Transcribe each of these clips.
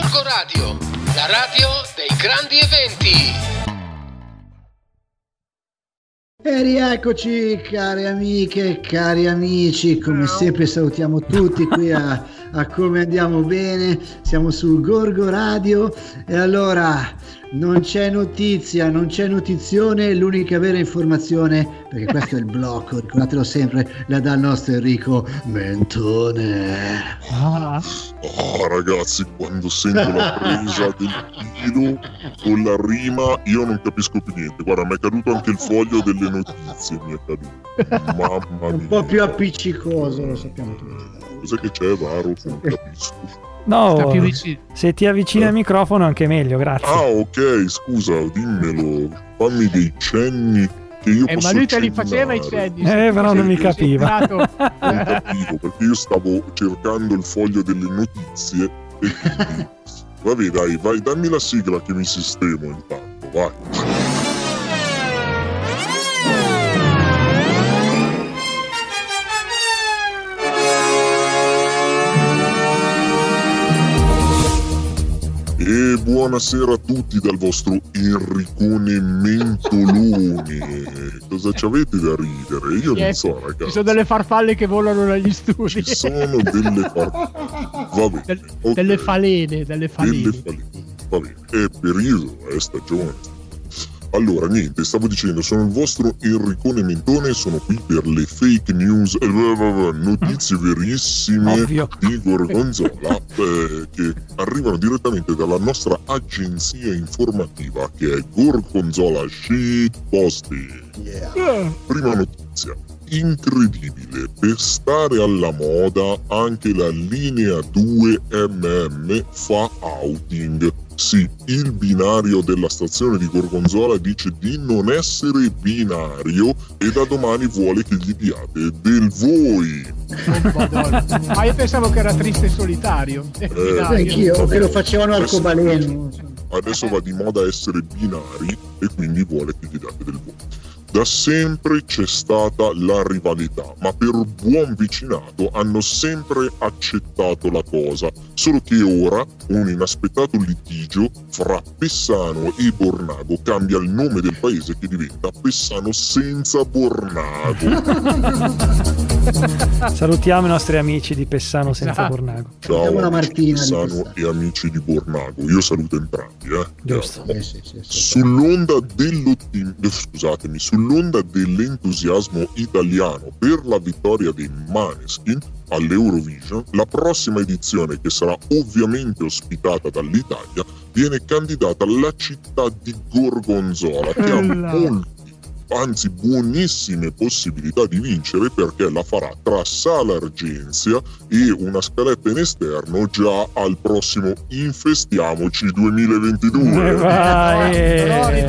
Gorgo Radio, la radio dei grandi eventi. E rieccoci cari amiche e cari amici, come sempre salutiamo tutti qui a, a Come Andiamo Bene, siamo su Gorgo Radio e allora non c'è notizia, non c'è notizione, l'unica vera informazione, perché questo è il blocco, ricordatelo sempre, la dà il nostro Enrico Mentone. Ah. Oh, ragazzi, quando sento la presa del tiro con la rima, io non capisco più niente. Guarda, mi è caduto anche il foglio delle notizie, mi è caduto. Mamma mia. Un po' più appiccicoso, lo sappiamo tutti. Cos'è che c'è, Varo? Non capisco. No, se ti avvicini al microfono anche meglio, grazie. Ah, ok, scusa, dimmelo. Fammi dei cenni che io eh, posso ma lui te li faceva i cenni. Eh, però non mi capiva. Non capivo, perché io stavo cercando il foglio delle notizie e quindi... Vabbè, dai, vai, dammi la sigla che mi sistemo intanto, vai. E buonasera a tutti dal vostro Enricone Mentolone. Cosa ci avete da ridere? Io non so, Ci ragazzi. sono delle farfalle che volano negli studi. Ci sono delle bene, Del- ok. Delle falene, delle falene. Delle falene. Va bene, è periodo, è stagione. Allora, niente, stavo dicendo, sono il vostro Enricone Mentone, sono qui per le fake news, eh, notizie verissime Ovvio. di Gorgonzola eh, che arrivano direttamente dalla nostra agenzia informativa che è Gorgonzola Shit Posting. Eh, Prima notizia. Incredibile, per stare alla moda anche la linea 2 MM fa outing. Sì, il binario della stazione di Gorgonzola dice di non essere binario e da domani vuole che gli diate del voi. Ma io pensavo che era triste e solitario. Eh. Anch'io, che lo facevano arcobaleno. Adesso va di moda essere binari e quindi vuole che gli date del voi. Da sempre c'è stata la rivalità, ma per buon vicinato hanno sempre accettato la cosa, solo che ora un inaspettato litigio fra Pessano e Bornago cambia il nome del paese che diventa Pessano senza Bornago. Salutiamo i nostri amici di Pessano senza Esatto. Bornago. Ciao di Martina Pessano e amici di Bornago, io saluto entrambi. Eh. Giusto. Eh, sì, sì, sì. Sull'onda dell'ottim- eh, scusatemi, sull'onda dell'entusiasmo italiano per la vittoria dei Maneskin all'Eurovision, la prossima edizione, che sarà ovviamente ospitata dall'Italia, viene candidata alla città di Gorgonzola, che ha molti, anzi buonissime possibilità di vincere perché la farà tra Sala Argenzia e una scaletta in esterno già al prossimo Infestiamoci Eh, 2022. vai.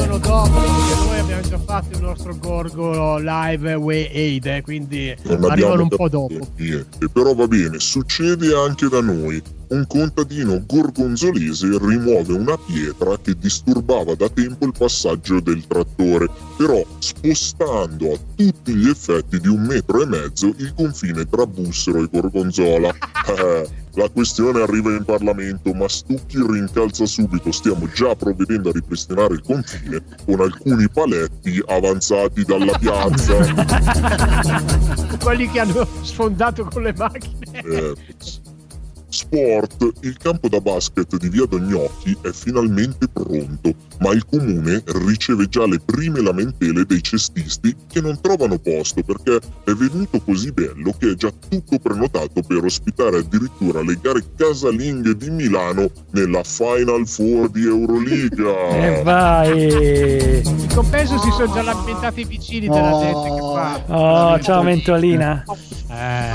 Fatto il nostro Gorgo live Way Aid, eh, quindi non arrivano un po' dopo. Niente, però va bene, succede anche da noi. Un contadino gorgonzolese rimuove una pietra che disturbava da tempo il passaggio del trattore, però spostando a tutti gli effetti di un metro e mezzo il confine tra Bussero e Gorgonzola. Eh, la questione arriva in Parlamento, ma Stucchi rincalza subito. Stiamo già provvedendo a ripristinare il confine con alcuni paletti avanzati dalla piazza. Quelli che hanno sfondato con le macchine. Eh, Sport, il campo da basket di Via Dognocchi è finalmente pronto, ma il comune riceve già le prime lamentele dei cestisti che non trovano posto perché è venuto così bello che è già tutto prenotato per ospitare addirittura le gare casalinghe di Milano nella Final Four di Euroliga. E vai. In compenso si sono già lamentati i vicini della Oh. gente che fa. Oh, ciao Mentolina. Eh,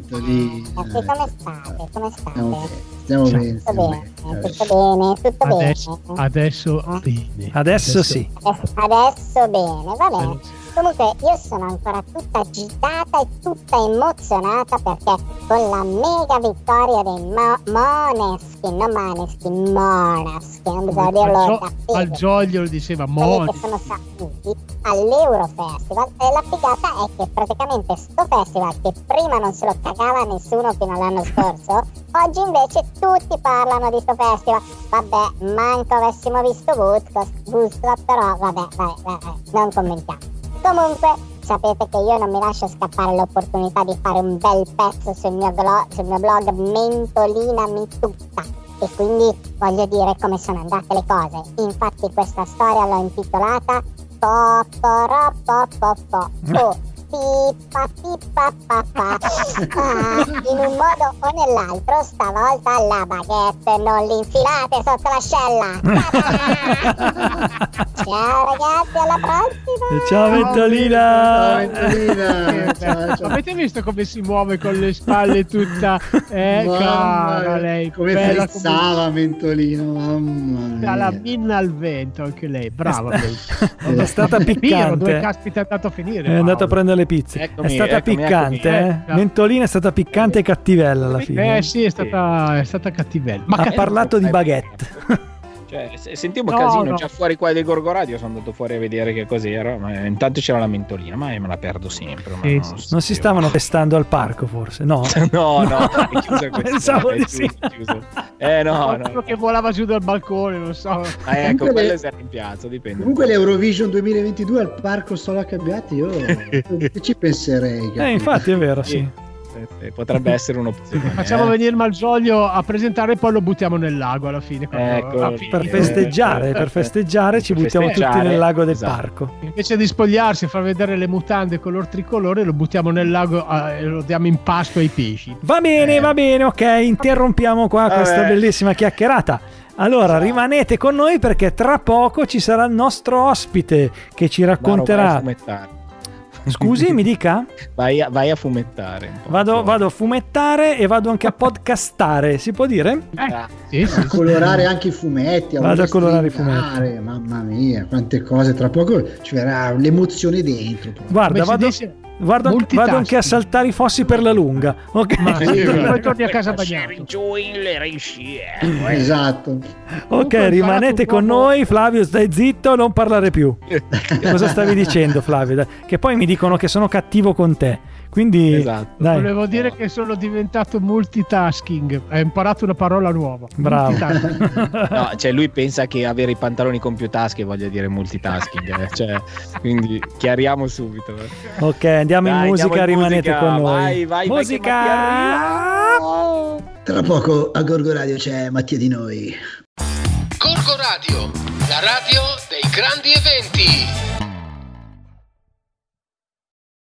Ah, Mentolina. Eh, come state? Come state? Stiamo, stiamo bene, Tutto bene, tutto bene, tutto adesso, bene. adesso bene. Adesso sì. Adesso bene, va bene. Comunque io sono ancora tutta agitata e tutta emozionata perché con la mega vittoria dei Mo- Moneskin, non Maneskin, Moneskin, non bisogna dirlo Al, gio- al gioglio lo diceva sono saliti all'Eurofestival e la figata è che praticamente sto festival che prima non se lo cagava nessuno fino all'anno scorso oggi invece tutti parlano di sto festival. Vabbè manco avessimo visto Woodstock, però vabbè, vabbè, vabbè non commentiamo. Comunque sapete che io non mi lascio scappare l'opportunità di fare un bel pezzo sul mio, glo- sul mio blog Mentolina Mi Tutta. E quindi voglio dire come sono andate le cose. Infatti questa storia l'ho intitolata Po po po po. Po po pippa pippa pa pa. Ah, in un modo o nell'altro stavolta la baguette non l'infilate sotto l'ascella. Ciao ragazzi, alla prossima! Ciao Ciao, Ventolina! Ventolina. Ciao, ciao. Avete visto come si muove con le spalle tutta eh, cara lei come bella frizzava mamma come la mia. minna al vento anche lei brava È stata Piro, dove piccante. caspita è andato a finire È andato a Paolo? prendere le pizze. Eccomi, è stata eccomi, piccante, eccomi. eh? Eh, Mentolina è stata piccante e cattivella alla fine. eh sì è stata, è stata cattivella ma ha parlato di baguette. Cioè, se- sentivo No, casino no. già fuori qua del Gorgo Radio, sono andato fuori a vedere che cos'era, ma intanto c'era la mentolina, ma io me la perdo sempre. ma Sì, non, Non si stavano pestando al parco, forse? No. No, no, è chiusa questa. Pensavo è di chiuso, sì. è chiuso. Eh no, no. che volava giù dal balcone non so Ah, ecco, Comunque quello le- era in piazza, dipende. Comunque l'Eurovision 2022 al Parco Solo Cabbiati io ci penserei. Eh, capito? infatti è vero, sì. Sì, sì, potrebbe essere un'opzione. facciamo eh. venire Malgioglio a presentare e poi lo buttiamo nel lago alla fine Ecco, alla fine. Per Eh, festeggiare, per festeggiare ci per buttiamo tutti nel lago del esatto. parco. invece di spogliarsi e far vedere le mutande color tricolore lo buttiamo nel lago eh, e lo diamo in pasto ai pesci Va bene, va bene, ok, interrompiamo qua Vabbè. questa bellissima chiacchierata. Allora, rimanete con noi perché tra poco ci sarà il nostro ospite che ci racconterà. Scusi, mi dica? Vai a, vai a fumettare. un po'. Vado, vado a fumettare e vado anche a podcastare, si può dire? Ah, sì, sì, A colorare anche i fumetti, Vado voler a colorare i stringare, Mamma mia, quante cose. Tra poco ci verrà l'emozione dentro. Guarda, Come si vado, dice, guardo, anche- multitasking. vado anche a saltare i fossi per la lunga. Ok, Ma sì, poi guarda. torni a casa bagnato giù in le riscie. Esatto. ok, rimanete con noi. Flavio, stai zitto, non parlare più. Cosa stavi dicendo, Flavio? Che poi mi dicono che sono cattivo con te. Quindi, Esatto. dai, Volevo dire che sono diventato multitasking. Hai imparato una parola nuova. bravo. No, cioè lui pensa che avere i pantaloni con più tasche voglia dire multitasking, eh. cioè, quindi chiariamo subito. eh. ok, andiamo Dai, in musica, andiamo in rimanete musica. con noi. Vai, vai, musica! Tra poco a Gorgo Radio c'è Mattia di noi. Gorgo Radio, la radio dei grandi eventi.